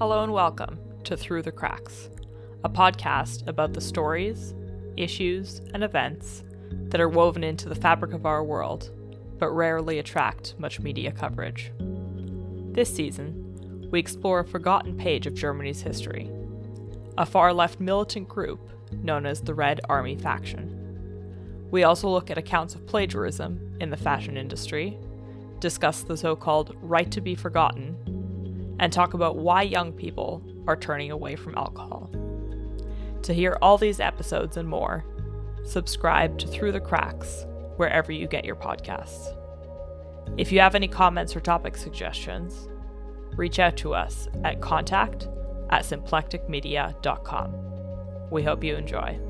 Hello and welcome to Through the Cracks, a podcast about the stories, issues, and events that are woven into the fabric of our world, but rarely attract much media coverage. This season, we explore a forgotten page of Germany's history a far left militant group known as the Red Army Faction. We also look at accounts of plagiarism in the fashion industry, discuss the so called right to be forgotten, and talk about why young people are turning away from alcohol. To hear all these episodes and more, subscribe to Through the Cracks wherever you get your podcasts. If you have any comments or topic suggestions, reach out to us at contact at symplecticmedia.com. We hope you enjoy.